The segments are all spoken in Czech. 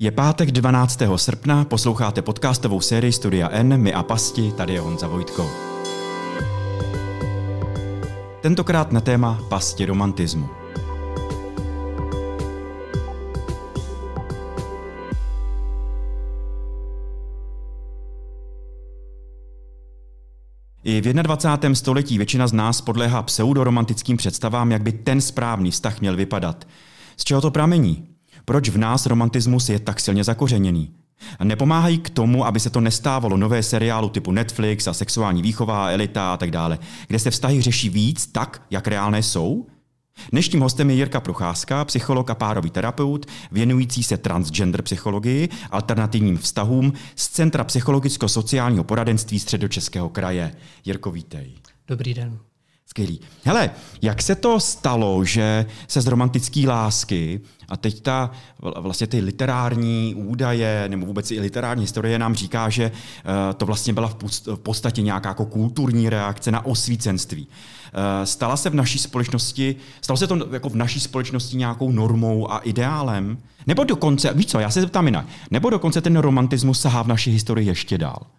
Je pátek 12. srpna, posloucháte podcastovou sérii Studia N, my a pasti, tady je Honza Vojtko. Tentokrát na téma pasti romantismu. I v 21. století většina z nás podléhá pseudoromantickým představám, jak by ten správný vztah měl vypadat. Z čeho to pramení? Proč v nás romantismus je tak silně zakořeněný? Nepomáhají k tomu, aby se to nestávalo nové seriálu typu Netflix a sexuální výchova, elita a tak dále, kde se vztahy řeší víc tak, jak reálné jsou? Dnešním hostem je Jirka Procházka, psycholog a párový terapeut, věnující se transgender psychologii, alternativním vztahům z Centra psychologicko-sociálního poradenství Středočeského kraje. Jirko, vítej. Dobrý den. Skvělý. Hele, jak se to stalo, že se z romantické lásky a teď ta, vlastně ty literární údaje nebo vůbec i literární historie nám říká, že eh, to vlastně byla v podstatě nějaká jako kulturní reakce na osvícenství. Eh, stala se v naší společnosti, stalo se to jako v naší společnosti nějakou normou a ideálem? Nebo dokonce, víš co, já se zeptám jinak, nebo dokonce ten romantismus sahá v naší historii ještě dál?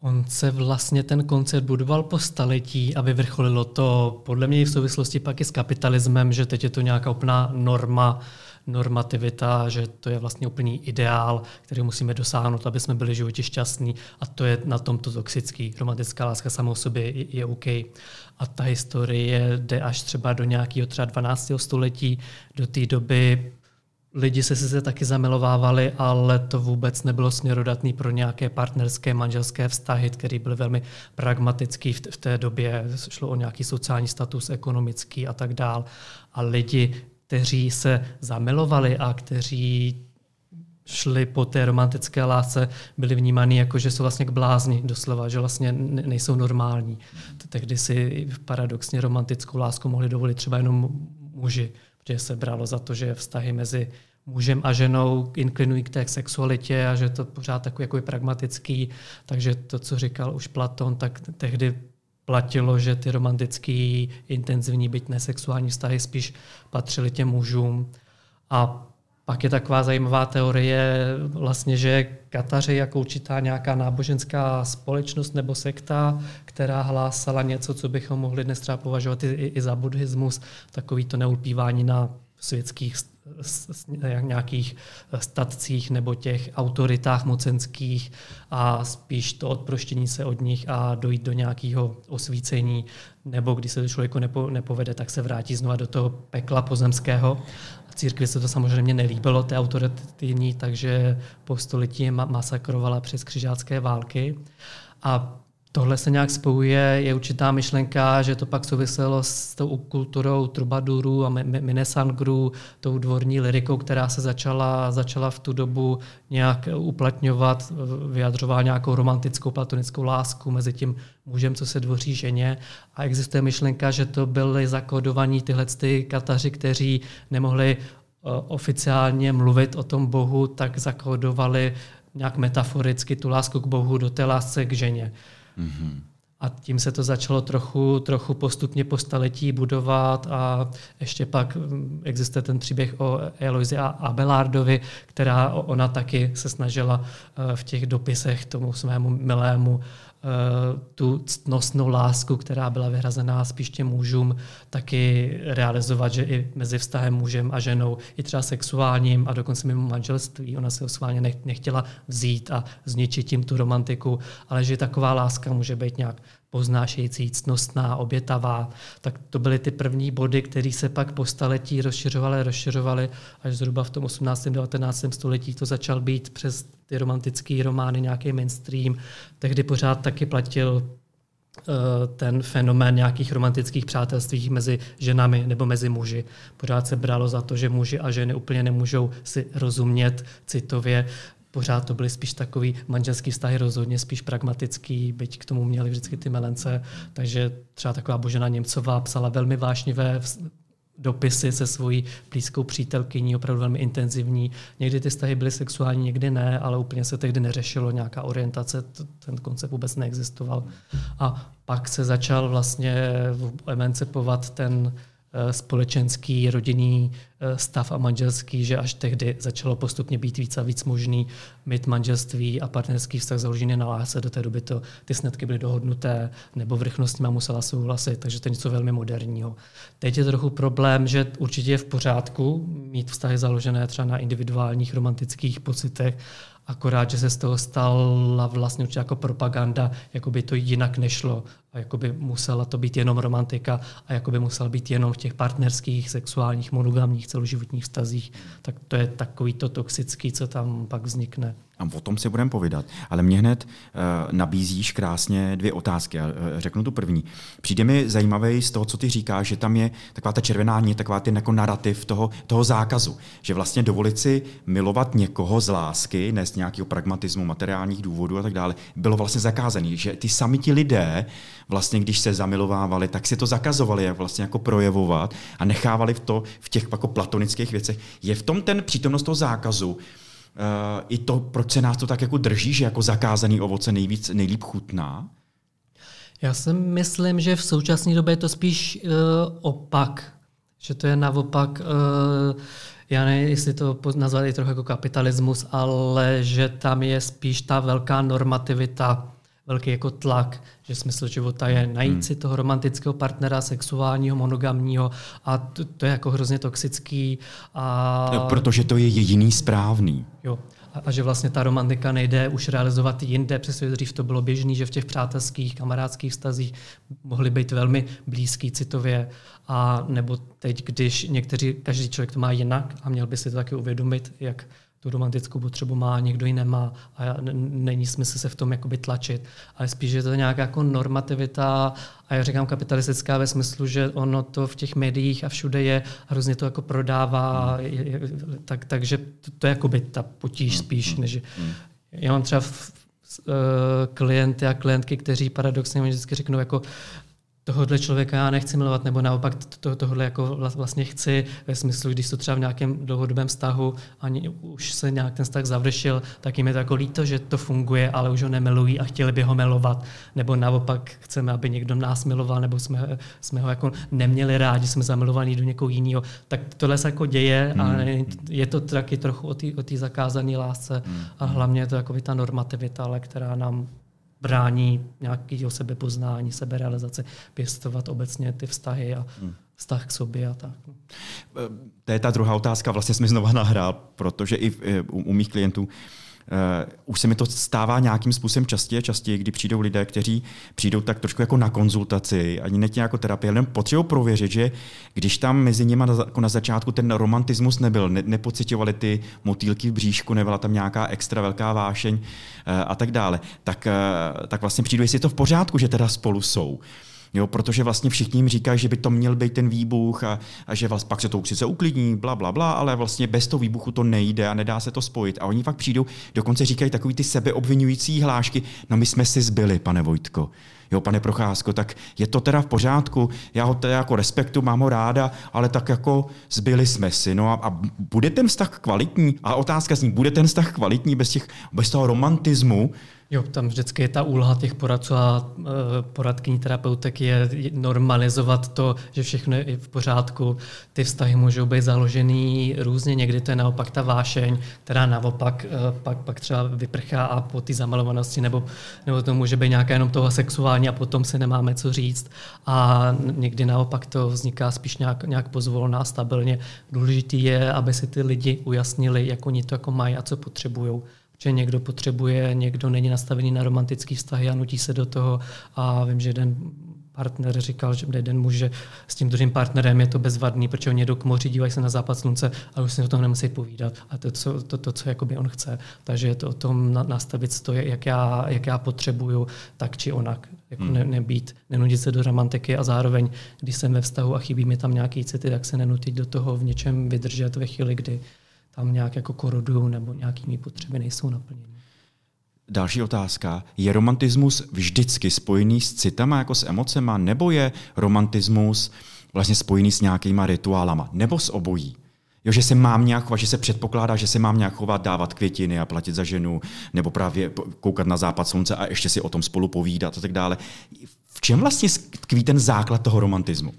On se vlastně ten koncept budoval po staletí a vyvrcholilo to podle mě i v souvislosti pak i s kapitalismem, že teď je to nějaká úplná norma, normativita, že to je vlastně úplný ideál, který musíme dosáhnout, aby jsme byli životě šťastní a to je na tomto toxický. Romantická láska samou sobě je, je OK. A ta historie jde až třeba do nějakého třeba 12. století, do té doby lidi se sice taky zamilovávali, ale to vůbec nebylo směrodatný pro nějaké partnerské manželské vztahy, které byly velmi pragmatický v té době. Šlo o nějaký sociální status, ekonomický a tak dál. A lidi, kteří se zamilovali a kteří šli po té romantické lásce, byli vnímáni jako, že jsou vlastně k blázni doslova, že vlastně nejsou normální. Tehdy si paradoxně romantickou lásku mohli dovolit třeba jenom muži, protože se bralo za to, že vztahy mezi mužem a ženou inklinují k té sexualitě a že to pořád takový jako je pragmatický. Takže to, co říkal už Platon, tak tehdy platilo, že ty romantický, intenzivní, byť nesexuální vztahy spíš patřily těm mužům. A pak je taková zajímavá teorie, vlastně, že Kataři jako určitá nějaká náboženská společnost nebo sekta, která hlásala něco, co bychom mohli dnes třeba považovat i, i za buddhismus, takový to neulpívání na světských nějakých statcích nebo těch autoritách mocenských a spíš to odproštění se od nich a dojít do nějakého osvícení, nebo když se to člověku nepo, nepovede, tak se vrátí znova do toho pekla pozemského. Církvi se to samozřejmě nelíbilo, té autoritativní, takže po století masakrovala přes křižácké války. A tohle se nějak spojuje, je určitá myšlenka, že to pak souviselo s tou kulturou trubadurů a minesangrů, tou dvorní lirikou, která se začala, začala v tu dobu nějak uplatňovat, vyjadřovala nějakou romantickou platonickou lásku mezi tím mužem, co se dvoří ženě. A existuje myšlenka, že to byly zakodovaní tyhle ty kataři, kteří nemohli eh, oficiálně mluvit o tom Bohu, tak zakodovali nějak metaforicky tu lásku k Bohu do té lásce k ženě. Mm-hmm. A tím se to začalo trochu, trochu postupně po staletí budovat a ještě pak mm, existuje ten příběh o Eloise a Abelardovi, která ona taky se snažila eh, v těch dopisech tomu svému milému tu ctnostnou lásku, která byla vyhrazená spíš těm mužům, taky realizovat, že i mezi vztahem mužem a ženou, i třeba sexuálním a dokonce mimo manželství, ona se schválně nechtěla vzít a zničit tím tu romantiku, ale že taková láska může být nějak poznášející, ctnostná, obětavá. Tak to byly ty první body, které se pak po staletí rozšiřovaly, rozšiřovaly, až zhruba v tom 18. 19. století to začal být přes ty romantické romány nějaký mainstream. Tehdy pořád taky platil eh, ten fenomén nějakých romantických přátelství mezi ženami nebo mezi muži. Pořád se bralo za to, že muži a ženy úplně nemůžou si rozumět citově, pořád to byly spíš takový manželský vztahy rozhodně spíš pragmatický, byť k tomu měli vždycky ty melence, takže třeba taková Božena Němcová psala velmi vášnivé dopisy se svojí blízkou přítelkyní, opravdu velmi intenzivní. Někdy ty vztahy byly sexuální, někdy ne, ale úplně se tehdy neřešilo nějaká orientace, ten koncept vůbec neexistoval. A pak se začal vlastně emancipovat ten společenský, rodinný eh, stav a manželský, že až tehdy začalo postupně být víc a víc možný mít manželství a partnerský vztah založený na lásce. Do té doby to, ty snetky byly dohodnuté, nebo vrchnost s musela souhlasit, takže to je něco velmi moderního. Teď je trochu problém, že určitě je v pořádku mít vztahy založené třeba na individuálních romantických pocitech, akorát, že se z toho stala vlastně určitě jako propaganda, jako by to jinak nešlo a jako by musela to být jenom romantika a jako by musela být jenom v těch partnerských, sexuálních, monogamních, celoživotních vztazích, tak to je takový to toxický, co tam pak vznikne. A o tom si budeme povídat. Ale mě hned uh, nabízíš krásně dvě otázky. Uh, řeknu tu první. Přijde mi zajímavé z toho, co ty říkáš, že tam je taková ta červená ní, taková ten jako narrativ toho, toho zákazu. Že vlastně dovolit si milovat někoho z lásky, ne z nějakého pragmatismu, materiálních důvodů a tak dále, bylo vlastně zakázané. Že ty sami ti lidé, vlastně když se zamilovávali, tak si to zakazovali, jak vlastně jako projevovat a nechávali v to v těch jako platonických věcech. Je v tom ten přítomnost toho zákazu, Uh, i to, proč se nás to tak jako drží, že jako zakázaný ovoce nejvíc, nejlíp chutná? Já si myslím, že v současné době je to spíš uh, opak. Že to je naopak, uh, já nevím, jestli to nazvat i trochu jako kapitalismus, ale že tam je spíš ta velká normativita, velký jako tlak, že smysl života je najít hmm. si toho romantického partnera, sexuálního, monogamního a to, to je jako hrozně toxický. A... No, protože to je jediný správný. Jo. A, a že vlastně ta romantika nejde už realizovat jinde, přestože dřív to bylo běžné, že v těch přátelských, kamarádských stazích mohly být velmi blízký citově. A nebo teď, když někteří, každý člověk to má jinak a měl by si to taky uvědomit, jak tu romantickou potřebu má, někdo ji nemá a není smysl se v tom jakoby tlačit, ale spíš je to nějaká jako normativita a já říkám kapitalistická ve smyslu, že ono to v těch médiích a všude je, hrozně to jako prodává, hmm. je, je, tak, takže to, to je jakoby ta potíž hmm. spíš, hmm. než já mám třeba v, uh, klienty a klientky, kteří paradoxně vždycky řeknou, jako tohohle člověka já nechci milovat, nebo naopak to, tohle jako vlastně chci, ve smyslu, když to třeba v nějakém dlouhodobém vztahu ani už se nějak ten vztah završil, tak jim je to jako líto, že to funguje, ale už ho nemilují a chtěli by ho milovat. Nebo naopak chceme, aby někdo nás miloval, nebo jsme, jsme ho jako neměli rádi, jsme zamilovaní do někoho jiného. Tak tohle se jako děje a hmm. je to taky trochu o té zakázané lásce hmm. a hlavně je to jako ta normativita, ale která nám brání nějakého sebepoznání, seberealizace, pěstovat obecně ty vztahy a hmm. vztah k sobě a tak. No. To je ta druhá otázka, vlastně jsme znova nahrál, protože i u, u mých klientů Uh, už se mi to stává nějakým způsobem častěji častěji, kdy přijdou lidé, kteří přijdou tak trošku jako na konzultaci, ani ne jako terapie, ale potřebují prověřit, že když tam mezi nimi na, jako na začátku ten romantismus nebyl, ne, nepocitovali ty motýlky v bříšku, nebyla tam nějaká extra velká vášeň uh, a tak dále, tak, uh, tak vlastně přijdou, jestli je to v pořádku, že teda spolu jsou. Jo, protože vlastně všichni jim říkají, že by to měl být ten výbuch a, a že vlastně pak se to sice uklidní, bla, bla, bla, ale vlastně bez toho výbuchu to nejde a nedá se to spojit. A oni fakt přijdou, dokonce říkají takový ty sebeobvinující hlášky, no my jsme si zbyli, pane Vojtko. Jo, pane Procházko, tak je to teda v pořádku, já ho teda jako respektu, mám ho ráda, ale tak jako zbyli jsme si. No a, a bude ten vztah kvalitní? A otázka zní, bude ten vztah kvalitní bez, těch, bez toho romantismu, Jo, tam vždycky je ta úloha těch poradců a e, poradkyní terapeutek je normalizovat to, že všechno je v pořádku. Ty vztahy můžou být založený různě, někdy to je naopak ta vášeň, která naopak e, pak, pak třeba vyprchá a po té zamalovanosti, nebo, nebo to může být nějaká jenom toho sexuální a potom se nemáme co říct. A někdy naopak to vzniká spíš nějak, nějak pozvolná, stabilně. Důležitý je, aby si ty lidi ujasnili, jak oni to jako mají a co potřebují že někdo potřebuje, někdo není nastavený na romantický vztahy a nutí se do toho. A vím, že jeden partner říkal, že jeden muž, že s tím druhým partnerem je to bezvadný, protože oni jdou k moři, dívají se na západ slunce a už si o tom nemusí povídat. A to, co, to, to, co jakoby on chce. Takže je to o tom nastavit to, jak já, jak já potřebuju, tak či onak. Jako hmm. ne, nebýt, nenudit se do romantiky a zároveň, když jsem ve vztahu a chybí mi tam nějaký city, tak se nenutit do toho v něčem vydržet ve chvíli, kdy tam nějak jako korodují nebo nějakými potřeby nejsou naplněny. Další otázka. Je romantismus vždycky spojený s citama, jako s emocema, nebo je romantismus vlastně spojený s nějakýma rituálama, nebo s obojí? Jo, že se mám nějak chovat, že se předpokládá, že se mám nějak chovat, dávat květiny a platit za ženu, nebo právě koukat na západ slunce a ještě si o tom spolu povídat a tak dále. V čem vlastně tkví ten základ toho romantismu?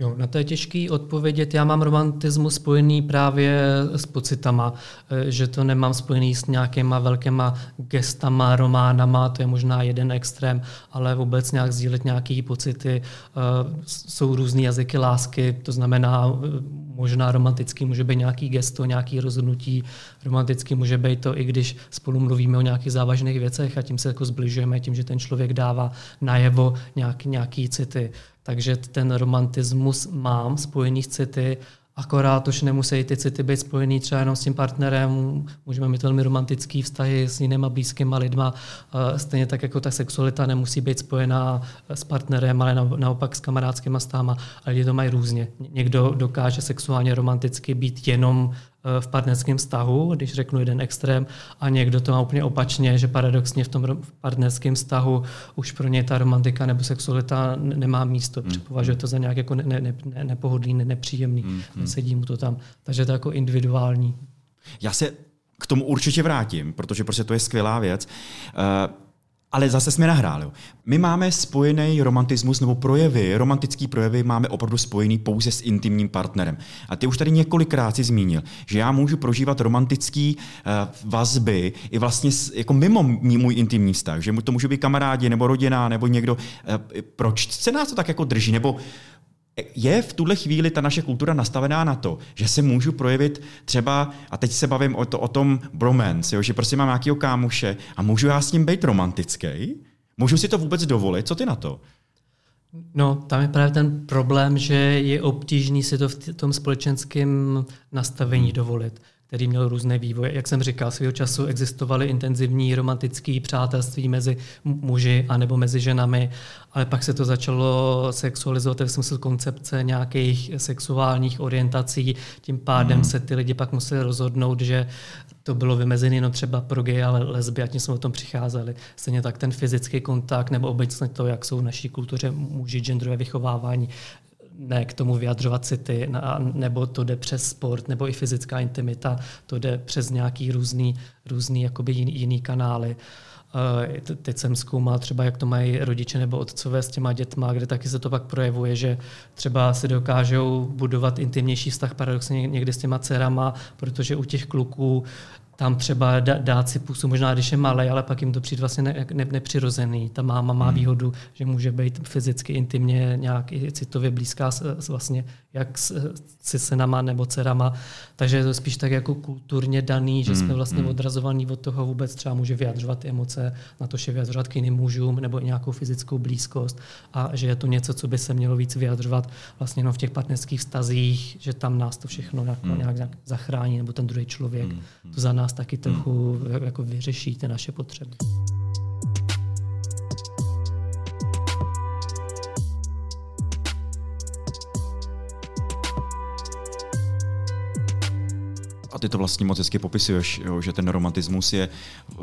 Jo, na to je těžký odpovědět. Já mám romantismus spojený právě s pocitama, eh, že to nemám spojený s nějakýma velkýma gestama, románama, to je možná jeden extrém, ale vůbec nějak sdílet nějaké pocity. Eh, jsou různé jazyky lásky, to znamená eh, možná romantický může být nějaký gesto, nějaký rozhodnutí, romantický může být to, i když spolu mluvíme o nějakých závažných věcech a tím se jako zbližujeme, tím, že ten člověk dává najevo nějaký, nějaký city. Takže ten romantismus mám spojený s city, akorát už nemusí ty city být spojený třeba jenom s tím partnerem, můžeme mít velmi romantický vztahy s jinýma blízkýma lidma, stejně tak jako ta sexualita nemusí být spojená s partnerem, ale naopak s kamarádskými stáma, a lidi to mají různě. Někdo dokáže sexuálně romanticky být jenom v partnerském vztahu, když řeknu jeden extrém, a někdo to má úplně opačně, že paradoxně v tom partnerském vztahu už pro ně ta romantika nebo sexualita nemá místo. Mm. Považuje to za nějak jako ne, ne, ne, nepohodlný, ne, nepříjemný. Mm. Sedí mu to tam. Takže to je jako individuální. Já se k tomu určitě vrátím, protože prostě to je skvělá věc. Uh, ale zase jsme nahráli. My máme spojený romantismus nebo projevy, romantický projevy máme opravdu spojený pouze s intimním partnerem. A ty už tady několikrát si zmínil, že já můžu prožívat romantický uh, vazby i vlastně jako mimo můj intimní vztah, že to může být kamarádi nebo rodina nebo někdo. Uh, proč se nás to tak jako drží? Nebo je v tuhle chvíli ta naše kultura nastavená na to, že se můžu projevit třeba, a teď se bavím o, to, o tom bromance, jo, že prostě mám nějakého kámoše a můžu já s ním být romantický? Můžu si to vůbec dovolit? Co ty na to? No, tam je právě ten problém, že je obtížný si to v tom společenském nastavení hmm. dovolit který měl různé vývoje. Jak jsem říkal, svého času existovaly intenzivní romantické přátelství mezi muži a nebo mezi ženami, ale pak se to začalo sexualizovat v smyslu koncepce nějakých sexuálních orientací. Tím pádem mm. se ty lidi pak museli rozhodnout, že to bylo vymezené jenom třeba pro gay, ale lesby a tím jsme o tom přicházeli. Stejně tak ten fyzický kontakt nebo obecně to, jak jsou v naší kultuře muži, genderové vychovávání, ne k tomu vyjadřovat city, nebo to jde přes sport, nebo i fyzická intimita, to jde přes nějaký různý, různý jakoby jiný, jiný kanály. Teď jsem zkoumal třeba, jak to mají rodiče nebo otcové s těma dětma, kde taky se to pak projevuje, že třeba si dokážou budovat intimnější vztah paradoxně někdy s těma dcerama, protože u těch kluků tam třeba dát si pusu, možná když je malý, ale pak jim to přijde vlastně ne, ne, nepřirozený. Ta máma má hmm. výhodu, že může být fyzicky intimně nějak i citově blízká s, s vlastně jak s, se synama nebo dcerama. Takže je to spíš tak jako kulturně daný, že jsme hmm, vlastně hmm. odrazovaní od toho vůbec třeba může vyjadřovat emoce, na to, že vyjadřovat k jiným mužům nebo i nějakou fyzickou blízkost a že je to něco, co by se mělo víc vyjadřovat vlastně jenom v těch partnerských vztazích, že tam nás to všechno nějak, nějak zachrání nebo ten druhý člověk to za nás nás taky trochu hmm. jako vyřeší ty naše potřeby. Ty to vlastně moc hezky popisuješ, jo, že ten romantismus je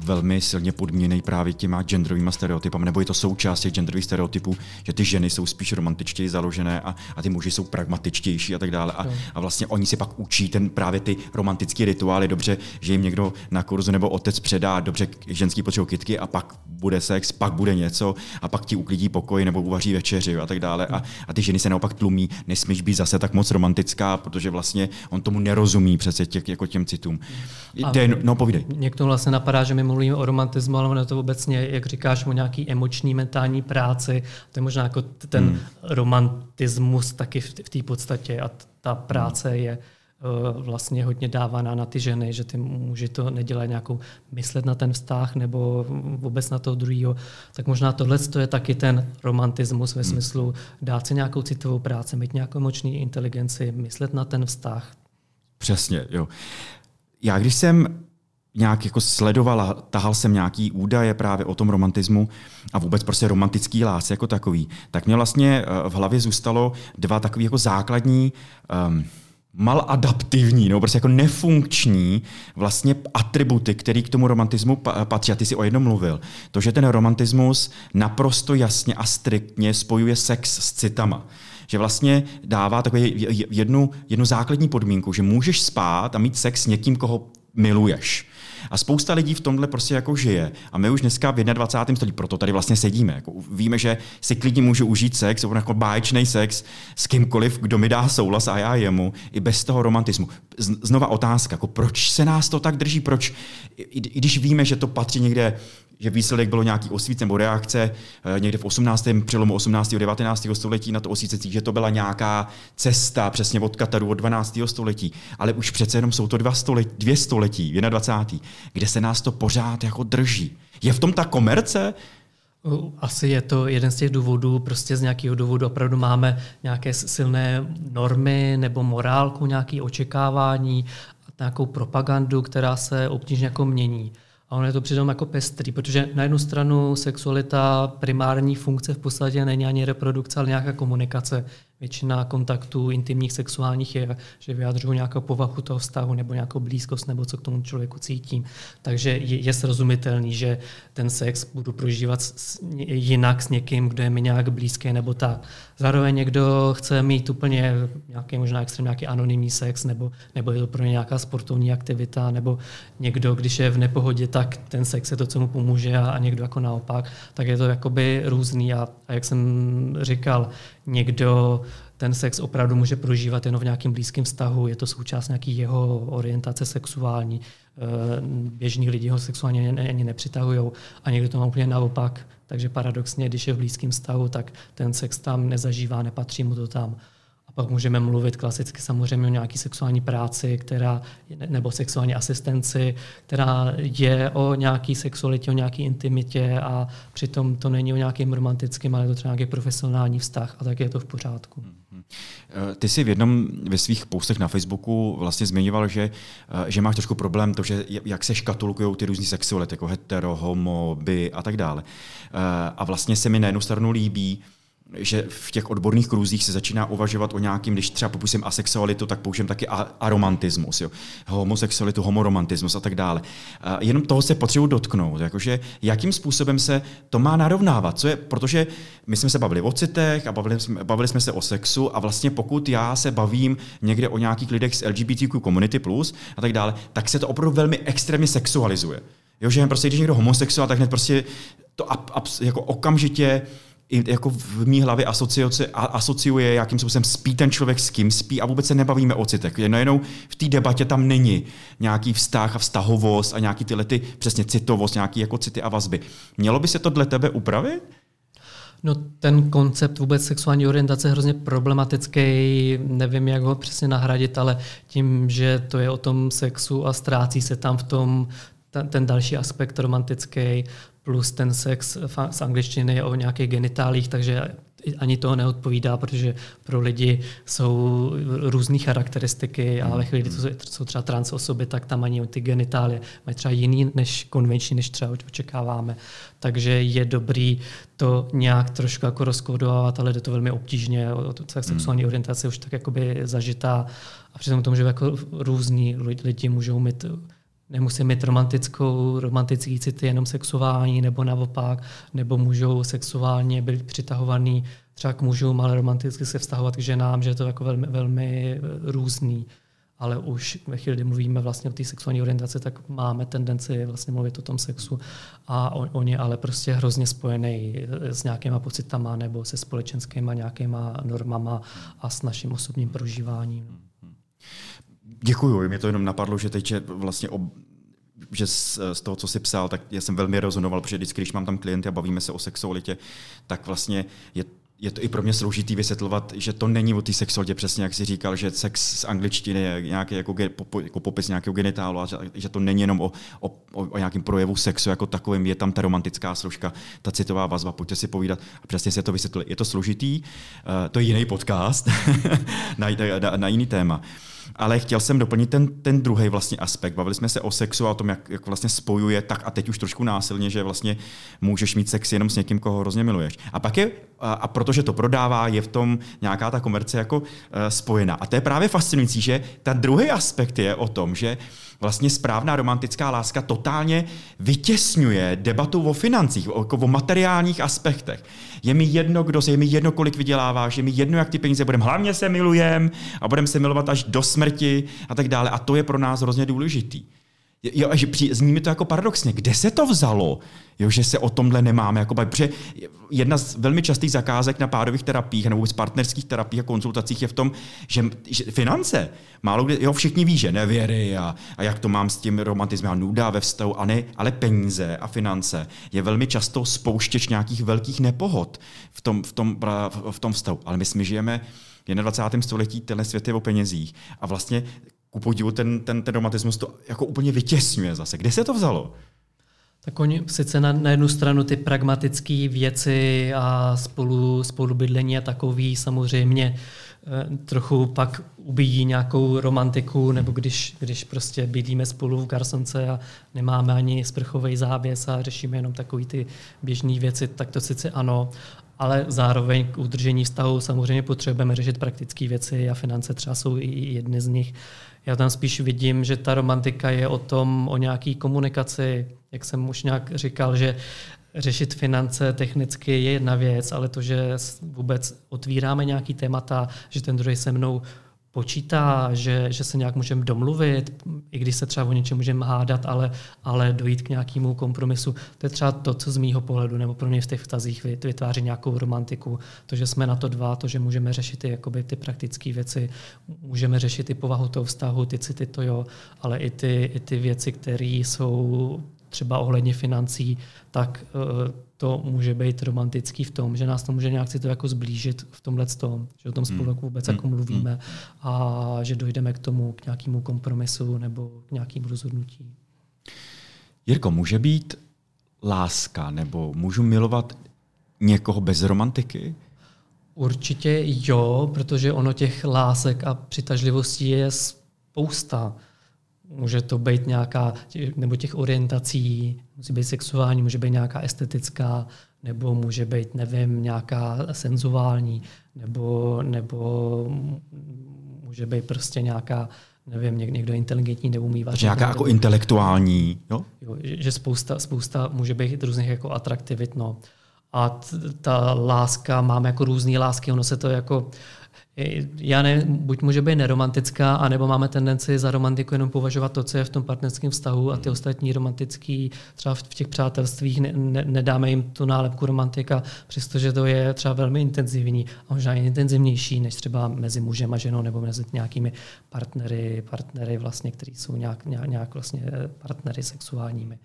velmi silně podmíněný právě těma genderovými stereotypy, nebo je to součást těch genderových stereotypů, že ty ženy jsou spíš romantičtěji založené a, a ty muži jsou pragmatičtější a tak dále. A, a vlastně oni si pak učí ten právě ty romantické rituály, dobře, že jim někdo na kurzu nebo otec předá, dobře, ženský potřebují kytky a pak bude sex, pak bude něco a pak ti uklidí pokoj nebo uvaří večeři a tak dále. A, a ty ženy se naopak tlumí, nesmíš být zase tak moc romantická, protože vlastně on tomu nerozumí přece těch, jako těm citům. Jde, no povídej. Mě k tomu vlastně napadá, že my mluvíme o romantismu, ale ono to obecně, jak říkáš, o nějaký emoční, mentální práci. To je možná jako ten hmm. romantismus taky v té podstatě a ta práce je eh, vlastně hodně dávaná na ty ženy, že ty muži to nedělají nějakou myslet na ten vztah nebo vůbec na toho druhého. Tak možná tohle je taky ten romantismus ve hmm. smyslu dát si nějakou citovou práci, mít nějakou emoční inteligenci, myslet na ten vztah, Přesně, jo. Já když jsem nějak jako sledoval a tahal jsem nějaký údaje právě o tom romantismu a vůbec prostě romantický lásce jako takový, tak mě vlastně eh, v hlavě zůstalo dva takové jako základní um, maladaptivní, nebo prostě jako nefunkční vlastně atributy, které k tomu romantismu patří. A ty si o jednom mluvil. To, že ten romantismus naprosto jasně a striktně spojuje sex s citama že vlastně dává takový jednu, jednu základní podmínku, že můžeš spát a mít sex s někým, koho miluješ. A spousta lidí v tomhle prostě jako žije. A my už dneska v 21. století, proto tady vlastně sedíme. Jako víme, že si klidně můžu užít sex, jako báječný sex s kýmkoliv, kdo mi dá souhlas a já jemu, i bez toho romantismu. Znova otázka, jako proč se nás to tak drží, proč, i když víme, že to patří někde že výsledek bylo nějaký osvíc nebo reakce eh, někde v 18. přelomu 18. a 19. století na to osvícení, že to byla nějaká cesta přesně od Kataru od 12. století. Ale už přece jenom jsou to dva století, dvě století, 21. kde se nás to pořád jako drží. Je v tom ta komerce? Asi je to jeden z těch důvodů, prostě z nějakého důvodu opravdu máme nějaké silné normy nebo morálku, nějaké očekávání, nějakou propagandu, která se obtížně jako mění. A ono je to přitom jako pestrý, protože na jednu stranu sexualita primární funkce v podstatě není ani reprodukce, ale nějaká komunikace většina kontaktů intimních sexuálních je, že vyjadřují nějakou povahu toho vztahu nebo nějakou blízkost nebo co k tomu člověku cítím. Takže je, je srozumitelný, že ten sex budu prožívat s, jinak s někým, kdo je mi nějak blízký nebo tak. Zároveň někdo chce mít úplně nějaký možná extrém nějaký anonymní sex nebo, nebo je to pro ně nějaká sportovní aktivita nebo někdo, když je v nepohodě, tak ten sex je to, co mu pomůže a, a někdo jako naopak. Tak je to jakoby různý a, a jak jsem říkal, někdo ten sex opravdu může prožívat jenom v nějakém blízkém vztahu, je to součást nějaký jeho orientace sexuální. Eh, běžní lidi ho sexuálně ani nepřitahují a někdo to má úplně naopak. Takže paradoxně, když je v blízkém vztahu, tak ten sex tam nezažívá, nepatří mu to tam. Pak můžeme mluvit klasicky samozřejmě o nějaké sexuální práci, která, nebo sexuální asistenci, která je o nějaké sexualitě, o nějaké intimitě a přitom to není o nějakém romantickém, ale je to třeba nějaký profesionální vztah a tak je to v pořádku. Mhm. Ty jsi v jednom ve svých postech na Facebooku vlastně zmiňoval, že, že máš trošku problém to, že jak se škatulkují ty různé sexuality, jako hetero, homo, bi a tak dále. A vlastně se mi na jednu stranu líbí, že v těch odborných kruzích se začíná uvažovat o nějakým, když třeba popusím asexualitu, tak použijem taky aromantismus, jo. homosexualitu, homoromantismus a tak dále. A jenom toho se potřebuji dotknout, jakože jakým způsobem se to má narovnávat, co je, protože my jsme se bavili o citech a bavili jsme, bavili jsme se o sexu a vlastně pokud já se bavím někde o nějakých lidech z LGBTQ community plus a tak dále, tak se to opravdu velmi extrémně sexualizuje. Jo, že prostě, když někdo homosexuál, tak hned prostě to ab, ab, jako okamžitě jako v mý hlavě asociace, asociuje, jakým způsobem spí ten člověk s kým spí a vůbec se nebavíme o citech. Najednou v té debatě tam není nějaký vztah a vztahovost a nějaký tyhle ty, přesně citovost, nějaký jako city a vazby. Mělo by se to dle tebe upravit? No ten koncept vůbec sexuální orientace je hrozně problematický, nevím, jak ho přesně nahradit, ale tím, že to je o tom sexu a ztrácí se tam v tom ten, ten další aspekt romantický, plus ten sex z angličtiny je o nějakých genitálích, takže ani to neodpovídá, protože pro lidi jsou různé charakteristiky a ve chvíli, kdy to jsou třeba trans osoby, tak tam ani ty genitálie mají třeba jiný než konvenční, než třeba očekáváme. Takže je dobrý to nějak trošku jako rozkodovat, ale jde to velmi obtížně. Sexuální orientace už tak jakoby zažitá a přitom tomu, že jako různí lidi můžou mít nemusí mít romantickou, romantický city jenom sexuální, nebo naopak, nebo můžou sexuálně být přitahovaný třeba k mužům, ale romanticky se vztahovat k ženám, že je to jako velmi, velmi eh, různý. Ale už ve chvíli, kdy mluvíme vlastně o té sexuální orientaci, tak máme tendenci vlastně mluvit o tom sexu a on, on je ale prostě hrozně spojený eh, s nějakýma pocitama nebo se společenskýma nějakýma normama a s naším osobním prožíváním. Děkuju, mě to jenom napadlo, že teď vlastně ob, že z, z toho, co jsi psal, tak já jsem velmi rezonoval, protože vždycky, když mám tam klienty a bavíme se o sexualitě, tak vlastně je je to i pro mě složitý vysvětlovat, že to není o té sexualitě, přesně jak jsi říkal, že sex z angličtiny je nějaký jako, jako popis nějakého genitálu a že, že to není jenom o, o, o nějakém projevu sexu jako takovým, je tam ta romantická složka, ta citová vazba, pojďte si povídat a přesně se to vysvětlili. Je to složitý, uh, to je jiný podcast na, na, na jiný téma. Uh, ale chtěl jsem doplnit ten, ten druhý vlastně aspekt. Bavili jsme se o sexu a o tom, jak, jak vlastně spojuje tak a teď už trošku násilně, že vlastně můžeš mít sex jenom s někým, koho hrozně miluješ. A pak je, a, a protože to prodává, je v tom nějaká ta komerce jako uh, spojená. A to je právě fascinující, že ta druhý aspekt je o tom, že vlastně správná romantická láska totálně vytěsňuje debatu o financích, o, o materiálních aspektech. Je mi jedno, kdo se, je mi jedno, kolik vyděláváš, je mi jedno, jak ty peníze budeme. Hlavně se milujem a budeme se milovat až do smrti a tak dále. A to je pro nás hrozně důležitý. Jo, že při, zní mi to jako paradoxně. Kde se to vzalo? Jo, že se o tomhle nemáme. Jako, protože jedna z velmi častých zakázek na pádových terapiích nebo z partnerských terapiích a konzultacích je v tom, že, že finance, málo kdy, jo, všichni ví, že nevěry a, a jak to mám s tím romantismem a nuda ve vztahu, a ne, ale peníze a finance je velmi často spouštěč nějakých velkých nepohod v tom, v tom, v tom vztahu. Ale my, jsme žijeme v 21. století, tenhle svět je o penězích a vlastně ku podivu ten, ten, ten romantismus to jako úplně vytěsňuje zase. Kde se to vzalo? Tak oni sice na, na jednu stranu ty pragmatické věci a spolu, spolubydlení a takový samozřejmě eh, trochu pak ubíjí nějakou romantiku, nebo když, když prostě bydlíme spolu v garsonce a nemáme ani sprchový závěs a řešíme jenom takové ty běžné věci, tak to sice ano, ale zároveň k udržení vztahu samozřejmě potřebujeme řešit praktické věci a finance třeba jsou i jedny z nich. Já tam spíš vidím, že ta romantika je o tom, o nějaký komunikaci, jak jsem už nějak říkal, že řešit finance technicky je jedna věc, ale to, že vůbec otvíráme nějaký témata, že ten druhý se mnou počítá, že, že se nějak můžeme domluvit, i když se třeba o něčem můžeme hádat, ale, ale dojít k nějakému kompromisu. To je třeba to, co z mýho pohledu, nebo pro mě v těch vztazích vytváří nějakou romantiku. To, že jsme na to dva, to, že můžeme řešit ty, jakoby, ty praktické věci, můžeme řešit i povahu toho vztahu, ty city, to jo, ale i ty, i ty věci, které jsou třeba ohledně financí, tak uh, to může být romantický v tom, že nás to může nějak si to jako zblížit v tomhle tom, že o tom spolu hmm. vůbec jako hmm. mluvíme a že dojdeme k tomu, k nějakému kompromisu nebo k nějakému rozhodnutí. Jirko, může být láska nebo můžu milovat někoho bez romantiky? Určitě jo, protože ono těch lásek a přitažlivostí je spousta. Může to být nějaká, nebo těch orientací, musí být sexuální, může být nějaká estetická, nebo může být, nevím, nějaká senzuální, nebo, nebo může být prostě nějaká, nevím, někdo inteligentní nebo umí vařit. Nějaká jako intelektuální, jo? jo? Že spousta, spousta může být různých jako atraktivit, no. A t- ta láska, máme jako různé lásky, ono se to jako já ne, buď může být neromantická, anebo máme tendenci za romantiku jenom považovat to, co je v tom partnerském vztahu a ty hmm. ostatní romantický, třeba v těch přátelstvích ne, ne, nedáme jim tu nálepku romantika, přestože to je třeba velmi intenzivní a možná i intenzivnější než třeba mezi mužem a ženou nebo mezi nějakými partnery, partnery vlastně, kteří jsou nějak, nějak, nějak vlastně partnery sexuálními.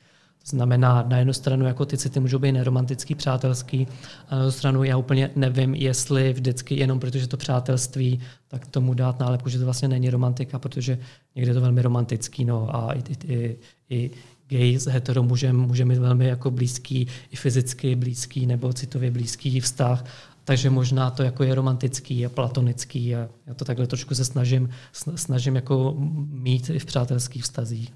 Znamená, na jednu stranu jako ty city můžou být neromantický, přátelský, a na druhou stranu já úplně nevím, jestli vždycky jenom protože to přátelství, tak tomu dát nálepku, že to vlastně není romantika, protože někdy je to velmi romantický, no a i, i, i, i gay s hetero mužem může mít velmi jako blízký, i fyzicky blízký nebo citově blízký vztah, takže možná to jako je romantický a platonický a já to takhle trošku se snažím, snažím jako mít i v přátelských vztazích.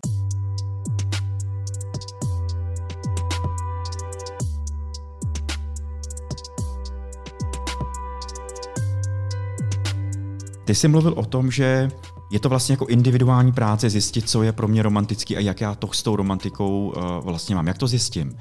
Ty jsi mluvil o tom, že je to vlastně jako individuální práce zjistit, co je pro mě romantický a jak já to s tou romantikou uh, vlastně mám. Jak to zjistím?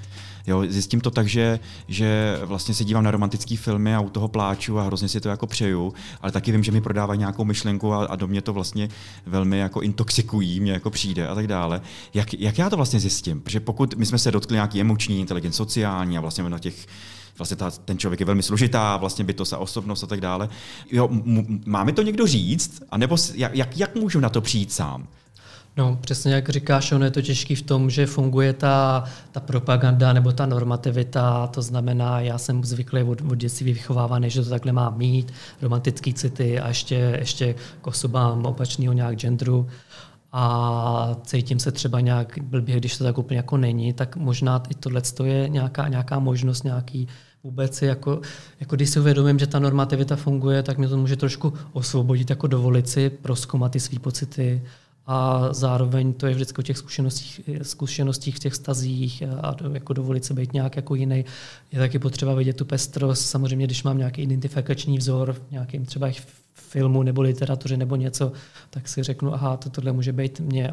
Jo, zjistím to tak, že, že vlastně se dívám na romantické filmy a u toho pláču a hrozně si to jako přeju, ale taky vím, že mi prodávají nějakou myšlenku a, a do mě to vlastně velmi jako intoxikují, mě jako přijde a tak dále. Jak, jak já to vlastně zjistím? Protože pokud my jsme se dotkli nějaký emoční, inteligence, sociální a vlastně na těch vlastně ta, ten člověk je velmi složitá, vlastně bytost a osobnost a tak dále. Jo, m- má mi to někdo říct? A nebo jak, jak, jak můžu na to přijít sám? No, přesně jak říkáš, ono je to těžký v tom, že funguje ta, ta propaganda nebo ta normativita, to znamená, já jsem zvyklý od, od dětství vychovávaný, že to takhle má mít, romantický city a ještě, ještě k osobám opačného nějak genderu a cítím se třeba nějak blbě, když to tak úplně jako není, tak možná i tohle je nějaká, nějaká možnost, nějaký vůbec jako, jako když si uvědomím, že ta normativita funguje, tak mě to může trošku osvobodit, jako dovolit si proskoumat ty své pocity a zároveň to je vždycky o těch zkušenostích, zkušenostích v těch stazích a jako dovolit se být nějak jako jiný. Je taky potřeba vidět tu pestrost. Samozřejmě, když mám nějaký identifikační vzor v nějakým třeba filmu nebo literatuře nebo něco, tak si řeknu, aha, to, tohle může být mě,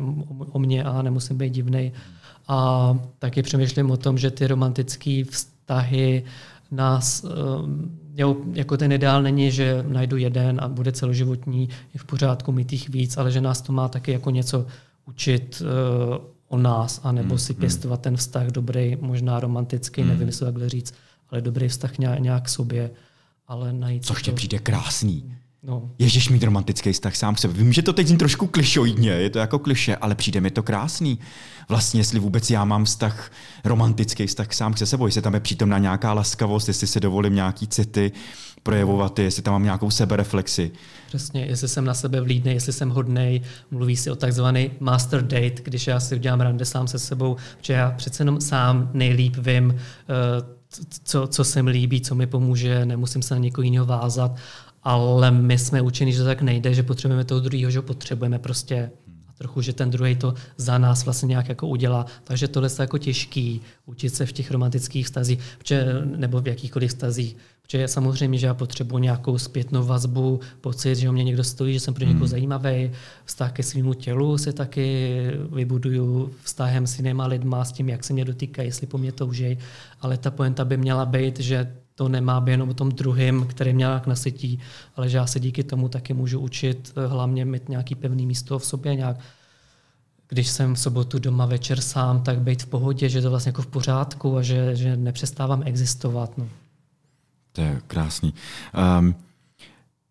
o mě a nemusím být divný. A taky přemýšlím o tom, že ty romantické vztahy nás, ehm, jo, jako ten ideál není, že najdu jeden a bude celoživotní, je v pořádku mít jich víc, ale že nás to má taky jako něco učit eh, o nás, anebo mm, si pěstovat mm. ten vztah dobrý, možná romantický, mm. nevím, jestli takhle říct, ale dobrý vztah nějak, sobě, ale najít... Což to... přijde krásný. No. Ježíš mít romantický vztah sám k sobě. Vím, že to teď zní trošku klišoidně, je to jako kliše, ale přijde mi to krásný. Vlastně, jestli vůbec já mám vztah, romantický vztah sám se sebou, jestli tam je přítomná nějaká laskavost, jestli si dovolím nějaký city, projevovat je, jestli tam mám nějakou sebereflexi. Přesně, jestli jsem na sebe vlídný, jestli jsem hodnej, mluví si o takzvaný master date, když já si udělám rande sám se sebou, že já přece jenom sám nejlíp vím, eh, co, co se mi líbí, co mi pomůže, nemusím se na někoho jiného vázat, ale my jsme učeni, že to tak nejde, že potřebujeme toho druhého, že potřebujeme prostě a trochu, že ten druhý to za nás vlastně nějak jako udělá. Takže tohle je jako těžký učit se v těch romantických vztazích, nebo v jakýchkoliv vztazích. Protože samozřejmě, že já potřebuji nějakou zpětnou vazbu, pocit, že o mě někdo stojí, že jsem pro někoho hmm. zajímavý. Vztah ke svému tělu si taky vybuduju vztahem s jinýma lidma, s tím, jak se mě dotýkají, jestli po mě toužej. Ale ta poenta by měla být, že to nemá být jenom o tom druhém, který mě nějak nasytí, ale že já se díky tomu taky můžu učit eh, hlavně mít nějaký pevný místo v sobě, nějak když jsem v sobotu doma večer sám, tak být v pohodě, že to vlastně jako v pořádku a že, že nepřestávám existovat. No. To je krásný. Um,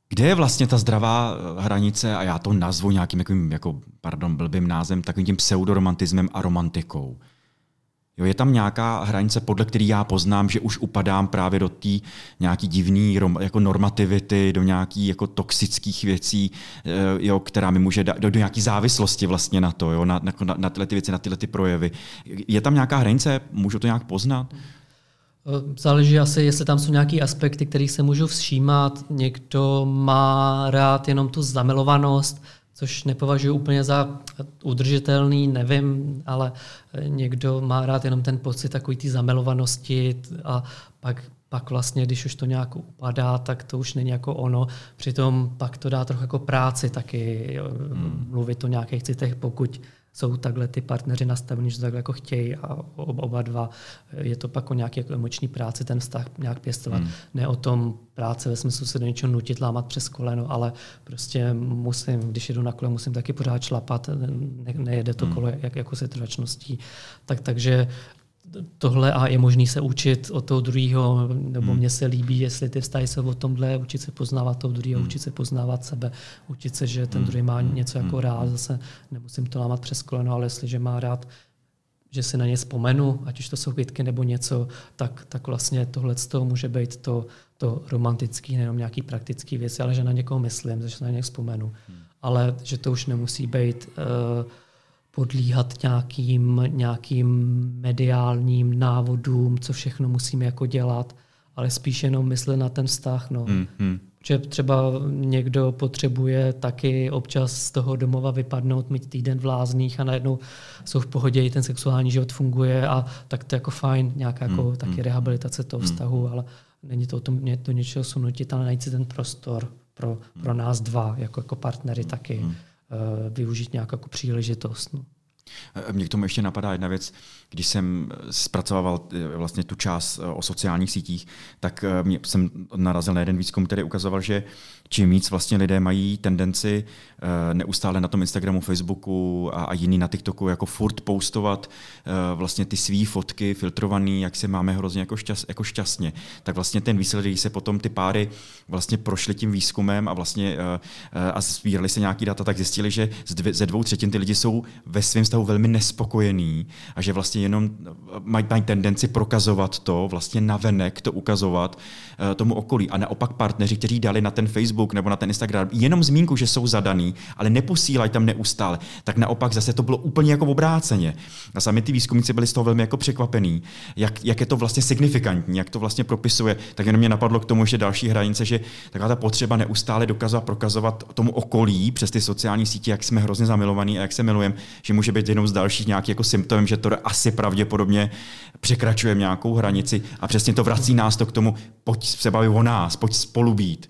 kde je vlastně ta zdravá eh, hranice, a já to nazvu nějakým jako, pardon, blbým názem, takovým tím pseudoromantismem a romantikou? Jo, je tam nějaká hranice, podle který já poznám, že už upadám právě do té nějaký divný jako normativity, do nějaký jako toxických věcí, eh, jo, která mi může dát, do, do nějaký závislosti vlastně na to, jo, na, na, na tyhle ty věci, na tyhle ty projevy. Je tam nějaká hranice? Můžu to nějak poznat? Záleží asi, jestli tam jsou nějaké aspekty, kterých se můžu všímat. Někdo má rád jenom tu zamilovanost, což nepovažuji úplně za udržitelný, nevím, ale někdo má rád jenom ten pocit takový té zamilovanosti a pak, pak vlastně, když už to nějak upadá, tak to už není jako ono. Přitom pak to dá trochu jako práci taky, hmm. mluvit o nějakých citech, pokud jsou takhle ty partneři nastavení, že to takhle jako chtějí a oba dva. Je to pak o nějaké jako emoční práci ten vztah nějak pěstovat. Hmm. Ne o tom práce ve smyslu se do něčeho nutit, lámat přes koleno, ale prostě musím, když jedu na kole, musím taky pořád šlapat, ne, nejede to hmm. kolo jak, jako se trvačností. Tak, takže tohle a je možný se učit od toho druhého, nebo hmm. mně se líbí, jestli ty vztahy jsou o tomhle, učit se poznávat toho druhého, hmm. učit se poznávat sebe, učit se, že ten hmm. druhý má hmm. něco jako hmm. rád, zase nemusím to lámat přes koleno, ale jestliže má rád, že si na ně vzpomenu, ať už to jsou kytky nebo něco, tak, tak vlastně tohle z toho může být to, to romantický, nejenom nějaký praktický věci, ale že na někoho myslím, že se na ně vzpomenu. Hmm. Ale že to už nemusí být uh, podlíhat nějakým, nějakým mediálním návodům, co všechno musíme jako dělat, ale spíš jenom myslet na ten vztah. No. Hmm, hmm. Že třeba někdo potřebuje taky občas z toho domova vypadnout, mít týden v lázních a najednou jsou v pohodě, i ten sexuální život funguje a tak to je jako fajn, nějaká jako hmm, taky hmm. rehabilitace toho hmm. vztahu, ale není to o tom mě to něčeho sunutit, ale najít si ten prostor pro, pro nás dva jako, jako partnery taky. Využít nějakou jako příležitost. No. Eh, Mně k tomu ještě napadá jedna věc. Když jsem zpracovával eh, vlastně tu část o sociálních sítích, tak jsem narazil na jeden výzkum, který ukazoval, že čím víc vlastně lidé mají tendenci uh, neustále na tom Instagramu, Facebooku a, a jiný na TikToku jako furt postovat uh, vlastně ty své fotky filtrovaný, jak se máme hrozně jako, šťast, jako šťastně, tak vlastně ten výsledek, se potom ty páry vlastně prošly tím výzkumem a vlastně uh, a sbírali se nějaký data, tak zjistili, že ze dvou třetin ty lidi jsou ve svém stavu velmi nespokojení a že vlastně jenom mají, mají tendenci prokazovat to, vlastně navenek to ukazovat tomu okolí. A naopak partneři, kteří dali na ten Facebook Facebook nebo na ten Instagram jenom zmínku, že jsou zadaný, ale neposílají tam neustále, tak naopak zase to bylo úplně jako obráceně. A sami ty výzkumníci byli z toho velmi jako překvapení, jak, jak je to vlastně signifikantní, jak to vlastně propisuje. Tak jenom mě napadlo k tomu ještě další hranice, že taková ta potřeba neustále dokazovat, prokazovat tomu okolí přes ty sociální sítě, jak jsme hrozně zamilovaní a jak se milujeme, že může být jenom z dalších nějakých jako symptomem, že to asi pravděpodobně překračuje nějakou hranici a přesně to vrací nás to k tomu, pojď se bavit o nás, pojď spolu být.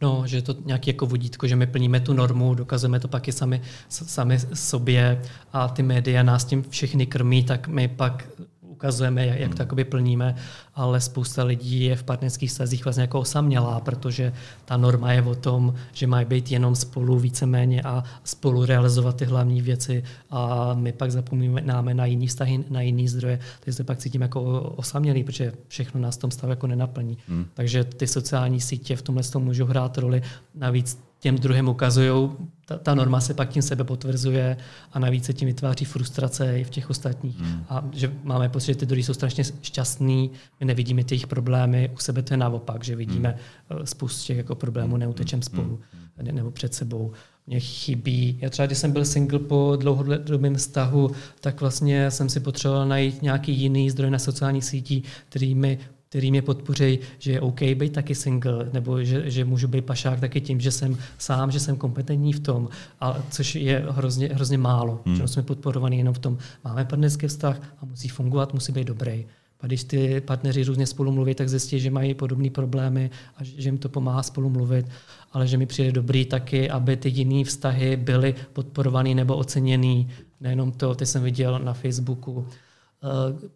No, že je to nějaký jako vodítko, že my plníme tu normu, dokazujeme to pak i sami, sami sobě a ty média nás tím všechny krmí, tak my pak ukazujeme, jak, jak to jakoby plníme, ale spousta lidí je v partnerských stazích vlastně jako osamělá, protože ta norma je o tom, že mají být jenom spolu víceméně a spolu realizovat ty hlavní věci a my pak zapomínáme na jiný vztahy, na jiný zdroje, takže se pak cítím jako osamělý, protože všechno nás v tom stavu jako nenaplní. Hmm. Takže ty sociální sítě v tomhle tom můžou hrát roli. Navíc těm druhým ukazují, ta, ta norma se pak tím sebe potvrzuje a navíc se tím vytváří frustrace i v těch ostatních. Hmm. A že máme pocit, že ty druhý jsou strašně šťastní, my nevidíme ty jejich problémy, u sebe to je naopak, že vidíme hmm. spoustu těch jako problémů, hmm. neutečem hmm. spolu hmm. nebo před sebou. Mně chybí. Já třeba, když jsem byl single po dlouhodobém vztahu, tak vlastně jsem si potřeboval najít nějaký jiný zdroj na sociálních sítích, který mi který mě podpoří, že je OK být taky single, nebo že, že můžu být pašák taky tím, že jsem sám, že jsem kompetentní v tom, a což je hrozně, hrozně málo. Hmm. Že jsme podporovaní jenom v tom, máme partnerský vztah a musí fungovat, musí být dobrý. A když ty partneři různě spolu mluví, tak zjistí, že mají podobné problémy a že jim to pomáhá spolu mluvit, ale že mi přijde dobrý taky, aby ty jiné vztahy byly podporované nebo oceněné. Nejenom to, ty jsem viděl na Facebooku,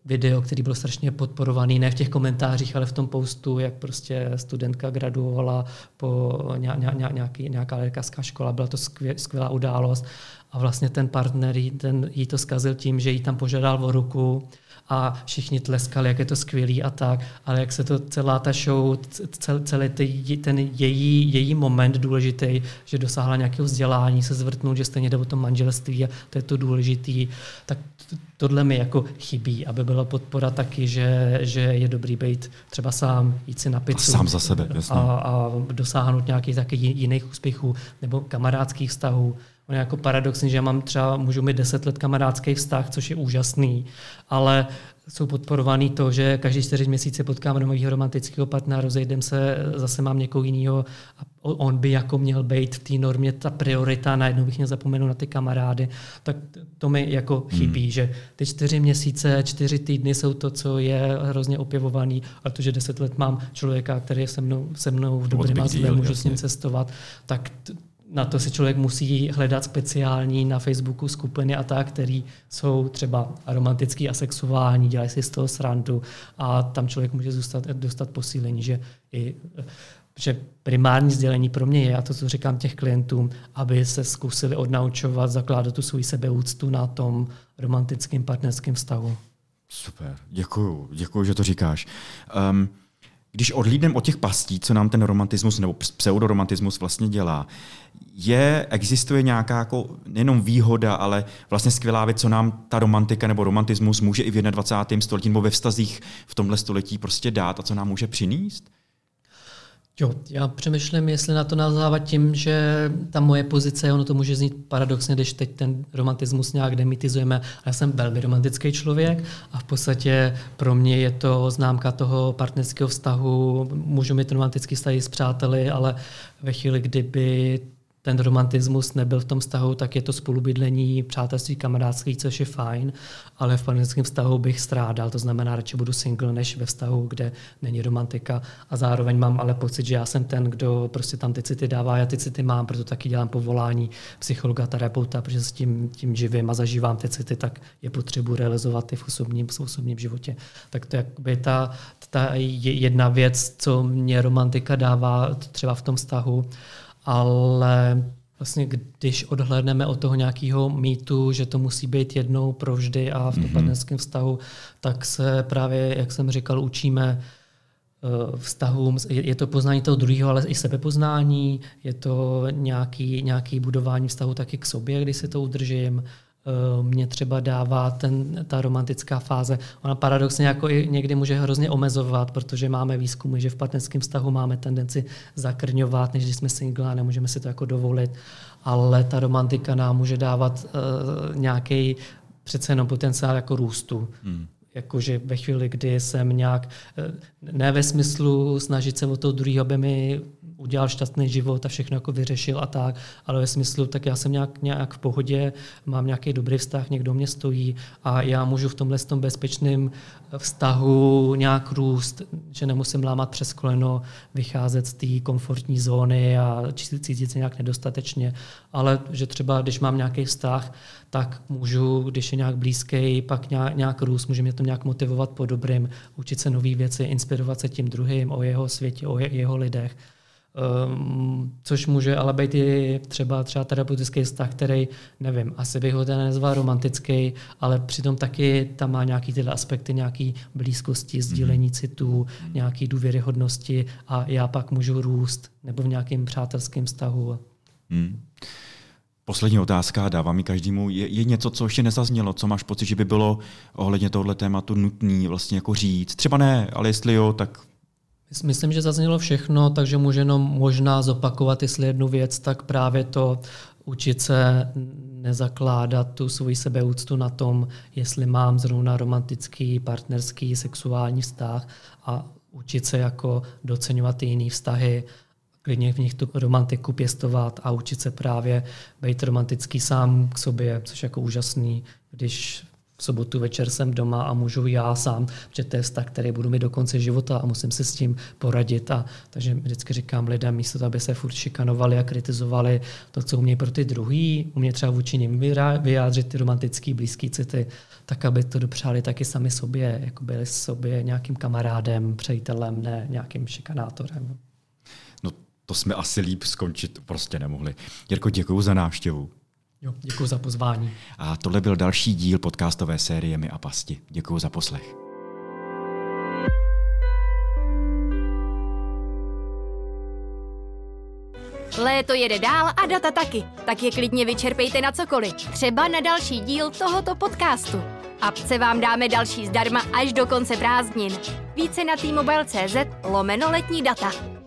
video, který byl strašně podporovaný, ne v těch komentářích, ale v tom postu, jak prostě studentka graduovala po nějaký, nějaká lékařská škola, byla to skvělá událost. A vlastně ten partner jí, ten, jí to zkazil tím, že jí tam požádal o ruku a všichni tleskali, jak je to skvělý a tak, ale jak se to celá ta show, cel, celý ten její, její moment důležitý, že dosáhla nějakého vzdělání, se zvrtnout, že stejně jde o tom manželství a to je to důležitý, tak tohle mi jako chybí, aby byla podpora taky, že, že je dobrý být třeba sám, jít si na pizzu. Sám za sebe, jasně. A, a dosáhnout nějakých taky jiných úspěchů nebo kamarádských vztahů. On je jako paradoxní, že já mám třeba, můžu mít deset let kamarádský vztah, což je úžasný, ale jsou podporovaný to, že každý čtyři měsíce potkám nového romantického partnera, rozejdem se, zase mám někoho jiného a on by jako měl být v té normě ta priorita, najednou bych měl zapomenout na ty kamarády, tak to mi jako chybí, hmm. že ty čtyři měsíce, čtyři týdny jsou to, co je hrozně opěvovaný, a to, že deset let mám člověka, který je se mnou, se mnou v dobrém a můžu s ním cestovat, tak na to si člověk musí hledat speciální na Facebooku skupiny a tak, který jsou třeba romantický a sexuální, dělají si z toho srandu a tam člověk může dostat, dostat posílení, že i že primární sdělení pro mě je, a to, co říkám těch klientům, aby se zkusili odnaučovat, zakládat tu svou sebeúctu na tom romantickém partnerském vztahu. Super, děkuju, děkuju, že to říkáš. Um, když odhlídneme od těch pastí, co nám ten romantismus nebo pseudoromantismus vlastně dělá, je, existuje nějaká jako nejenom výhoda, ale vlastně skvělá věc, co nám ta romantika nebo romantismus může i v 21. století nebo ve vztazích v tomhle století prostě dát a co nám může přinést? Jo, já přemýšlím, jestli na to nazávat tím, že ta moje pozice, ono to může znít paradoxně, když teď ten romantismus nějak demitizujeme. Já jsem velmi romantický člověk a v podstatě pro mě je to známka toho partnerského vztahu. Můžu mít romantický vztah s přáteli, ale ve chvíli, kdyby ten romantismus nebyl v tom vztahu, tak je to spolubydlení, přátelství, kamarádství, což je fajn, ale v partnerském vztahu bych strádal, to znamená, radši budu single, než ve vztahu, kde není romantika a zároveň mám ale pocit, že já jsem ten, kdo prostě tam ty city dává, já ty city mám, proto taky dělám povolání psychologa, terapeuta, protože s tím, tím živím a zažívám ty city, tak je potřebu realizovat i v osobním, v osobním životě. Tak to je ta, ta jedna věc, co mě romantika dává třeba v tom vztahu, ale vlastně když odhlédneme od toho nějakého mýtu, že to musí být jednou provždy a v tom mm-hmm. partnerském vztahu, tak se právě, jak jsem říkal, učíme eh, vztahům. Je to poznání toho druhého, ale i sebepoznání, je to nějaký, nějaký budování vztahu taky k sobě, když si to udržím. Eh, mě třeba dává ten, ta romantická fáze. Ona paradoxně jako i někdy může hrozně omezovat, protože máme výzkumy, že v partnerském vztahu máme tendenci zakrňovat, než když jsme single a nemůžeme si to jako dovolit. Ale ta romantika nám může dávat uh, nějaký přece jenom potenciál jako růstu. Hmm jakože ve chvíli, kdy jsem nějak, eh, ne ve smyslu snažit se o toho druhého, aby mi udělal šťastný život a všechno jako vyřešil a tak, ale ve smyslu, tak já jsem nějak, nějak v pohodě, mám nějaký dobrý vztah, někdo mě stojí a já můžu v tomhle tom bezpečném vztahu nějak růst, že nemusím lámat přes koleno, vycházet z té komfortní zóny a cítit se nějak nedostatečně, ale že třeba, když mám nějaký vztah, tak můžu, když je nějak blízký, pak nějak, nějak růst, může mě to nějak motivovat po dobrým, učit se nové věci, inspirovat se tím druhým, o jeho světě, o jeho lidech. Um, což může ale být i třeba, třeba terapeutický vztah, který, nevím, asi bych ho ten nezval romantický, ale přitom taky tam má nějaký tyhle aspekty, nějaký blízkosti, mhm. sdílení citů, nějaký důvěryhodnosti a já pak můžu růst nebo v nějakém přátelském vztahu. Mm. Poslední otázka, dávám mi každému. Je, je něco, co ještě nezaznělo, co máš pocit, že by bylo ohledně tohle tématu nutný vlastně jako říct? Třeba ne, ale jestli jo, tak Myslím, že zaznělo všechno, takže můžu jenom možná zopakovat, jestli jednu věc, tak právě to učit se nezakládat tu svoji sebeúctu na tom, jestli mám zrovna romantický, partnerský, sexuální vztah a učit se jako docenovat ty jiné vztahy, klidně v nich tu romantiku pěstovat a učit se právě být romantický sám k sobě, což je jako úžasný, když v sobotu večer jsem doma a můžu já sám, protože to je vztah, který budu mít do konce života a musím se s tím poradit. A, takže vždycky říkám lidem, místo toho, aby se furt šikanovali a kritizovali to, co umějí pro ty druhý, umějí třeba vůči nim vyjádřit ty romantické blízké city, tak aby to dopřáli taky sami sobě, jako byli sobě nějakým kamarádem, přejitelem, ne nějakým šikanátorem. No to jsme asi líp skončit prostě nemohli. Jirko, děkuji za návštěvu. Jo, děkuji za pozvání. A tohle byl další díl podcastové série My a pasti. Děkuji za poslech. Léto jede dál a data taky, tak je klidně vyčerpejte na cokoliv. Třeba na další díl tohoto podcastu. Apce vám dáme další zdarma až do konce prázdnin. Více na t lomeno letní data.